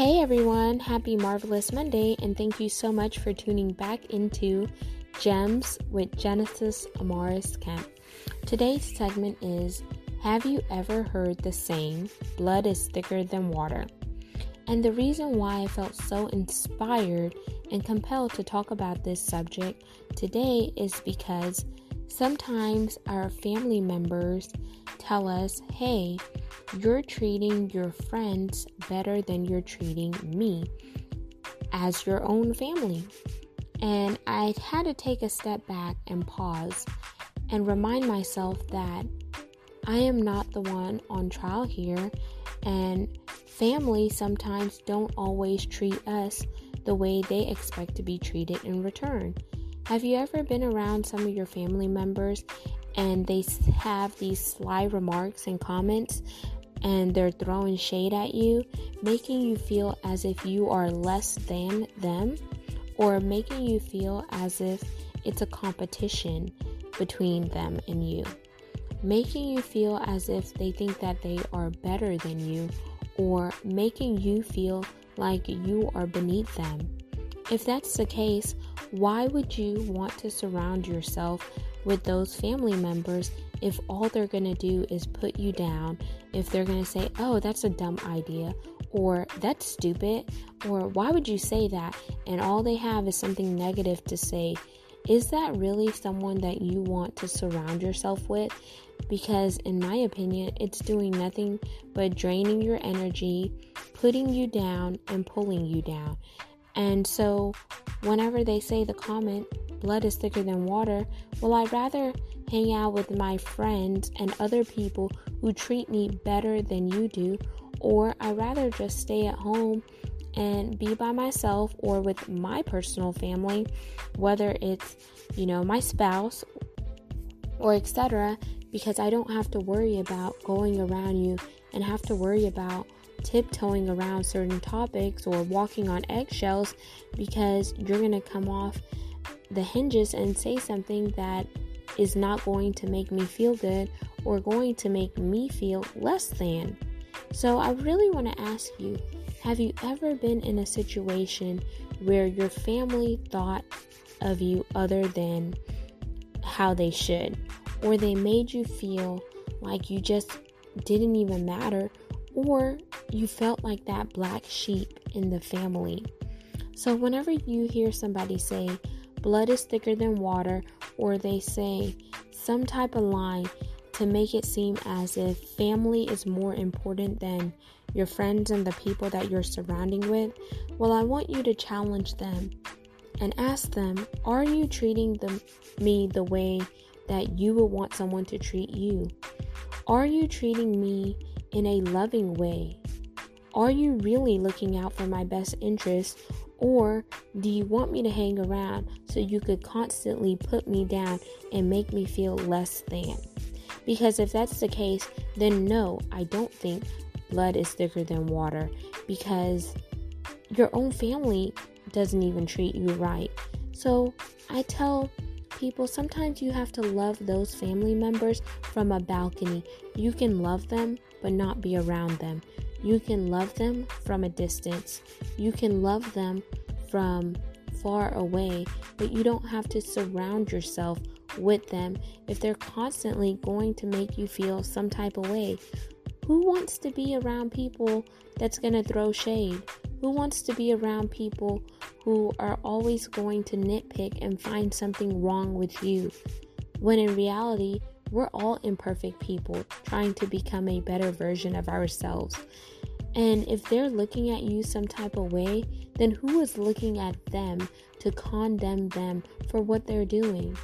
Hey everyone, happy Marvelous Monday, and thank you so much for tuning back into Gems with Genesis Amaris Kemp. Today's segment is Have you ever heard the saying, blood is thicker than water? And the reason why I felt so inspired and compelled to talk about this subject today is because sometimes our family members tell us, hey, you're treating your friends better than you're treating me as your own family. And I had to take a step back and pause and remind myself that I am not the one on trial here, and family sometimes don't always treat us the way they expect to be treated in return. Have you ever been around some of your family members and they have these sly remarks and comments and they're throwing shade at you, making you feel as if you are less than them, or making you feel as if it's a competition between them and you, making you feel as if they think that they are better than you, or making you feel like you are beneath them. If that's the case, why would you want to surround yourself with those family members if all they're going to do is put you down, if they're going to say, oh, that's a dumb idea, or that's stupid, or why would you say that? And all they have is something negative to say. Is that really someone that you want to surround yourself with? Because, in my opinion, it's doing nothing but draining your energy, putting you down, and pulling you down. And so, whenever they say the comment, blood is thicker than water, well, I'd rather hang out with my friends and other people who treat me better than you do, or I'd rather just stay at home and be by myself or with my personal family, whether it's, you know, my spouse or etc., because I don't have to worry about going around you and have to worry about tiptoeing around certain topics or walking on eggshells because you're going to come off the hinges and say something that is not going to make me feel good or going to make me feel less than. So, I really want to ask you have you ever been in a situation where your family thought of you other than how they should, or they made you feel like you just didn't even matter, or you felt like that black sheep in the family? So, whenever you hear somebody say, blood is thicker than water, or they say some type of line to make it seem as if family is more important than your friends and the people that you're surrounding with, well, I want you to challenge them and ask them, are you treating them, me the way that you would want someone to treat you? Are you treating me in a loving way? Are you really looking out for my best interest or do you want me to hang around so you could constantly put me down and make me feel less than? Because if that's the case, then no, I don't think blood is thicker than water because your own family doesn't even treat you right. So I tell people sometimes you have to love those family members from a balcony. You can love them, but not be around them. You can love them from a distance. You can love them from far away, but you don't have to surround yourself with them if they're constantly going to make you feel some type of way. Who wants to be around people that's going to throw shade? Who wants to be around people who are always going to nitpick and find something wrong with you? When in reality, we're all imperfect people trying to become a better version of ourselves. And if they're looking at you some type of way, then who is looking at them to condemn them for what they're doing?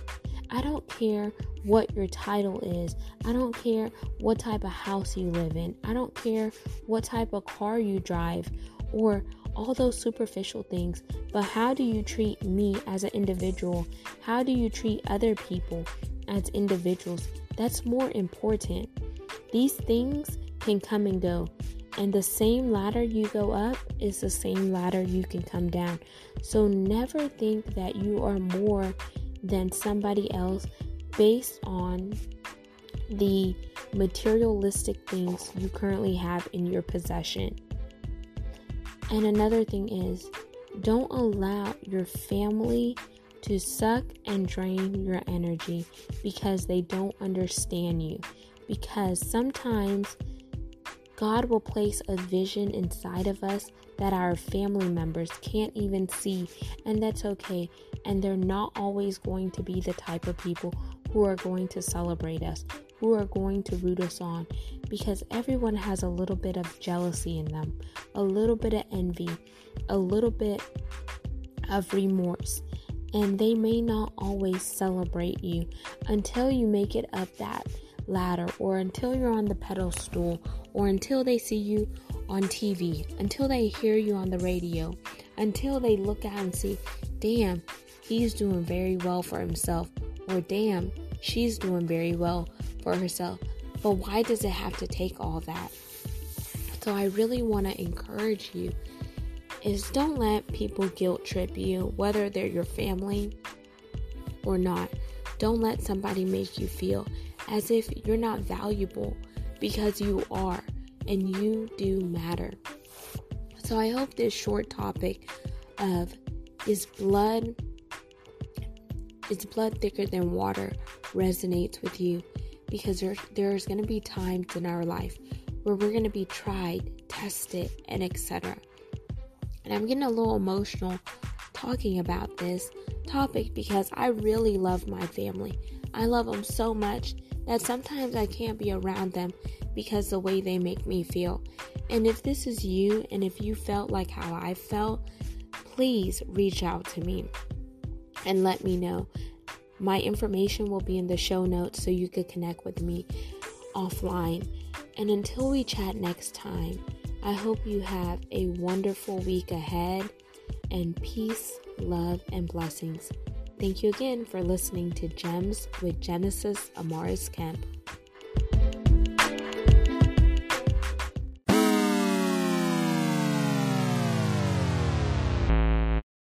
I don't care what your title is. I don't care what type of house you live in. I don't care what type of car you drive or all those superficial things. But how do you treat me as an individual? How do you treat other people as individuals? That's more important. These things can come and go. And the same ladder you go up is the same ladder you can come down. So never think that you are more than somebody else based on the materialistic things you currently have in your possession. And another thing is, don't allow your family to suck and drain your energy because they don't understand you. Because sometimes God will place a vision inside of us that our family members can't even see, and that's okay. And they're not always going to be the type of people who are going to celebrate us, who are going to root us on, because everyone has a little bit of jealousy in them, a little bit of envy, a little bit of remorse. And they may not always celebrate you until you make it up that ladder, or until you're on the pedestal, or until they see you on TV, until they hear you on the radio, until they look out and see, damn, he's doing very well for himself, or damn, she's doing very well for herself. But why does it have to take all that? So I really want to encourage you is don't let people guilt trip you whether they're your family or not. Don't let somebody make you feel as if you're not valuable because you are and you do matter. So I hope this short topic of is blood is blood thicker than water resonates with you because there, there's going to be times in our life where we're going to be tried, tested, and etc. And I'm getting a little emotional talking about this topic because I really love my family. I love them so much that sometimes I can't be around them because the way they make me feel. And if this is you and if you felt like how I felt, please reach out to me and let me know. My information will be in the show notes so you could connect with me offline. And until we chat next time, I hope you have a wonderful week ahead and peace, love, and blessings. Thank you again for listening to Gems with Genesis Amaris Kemp.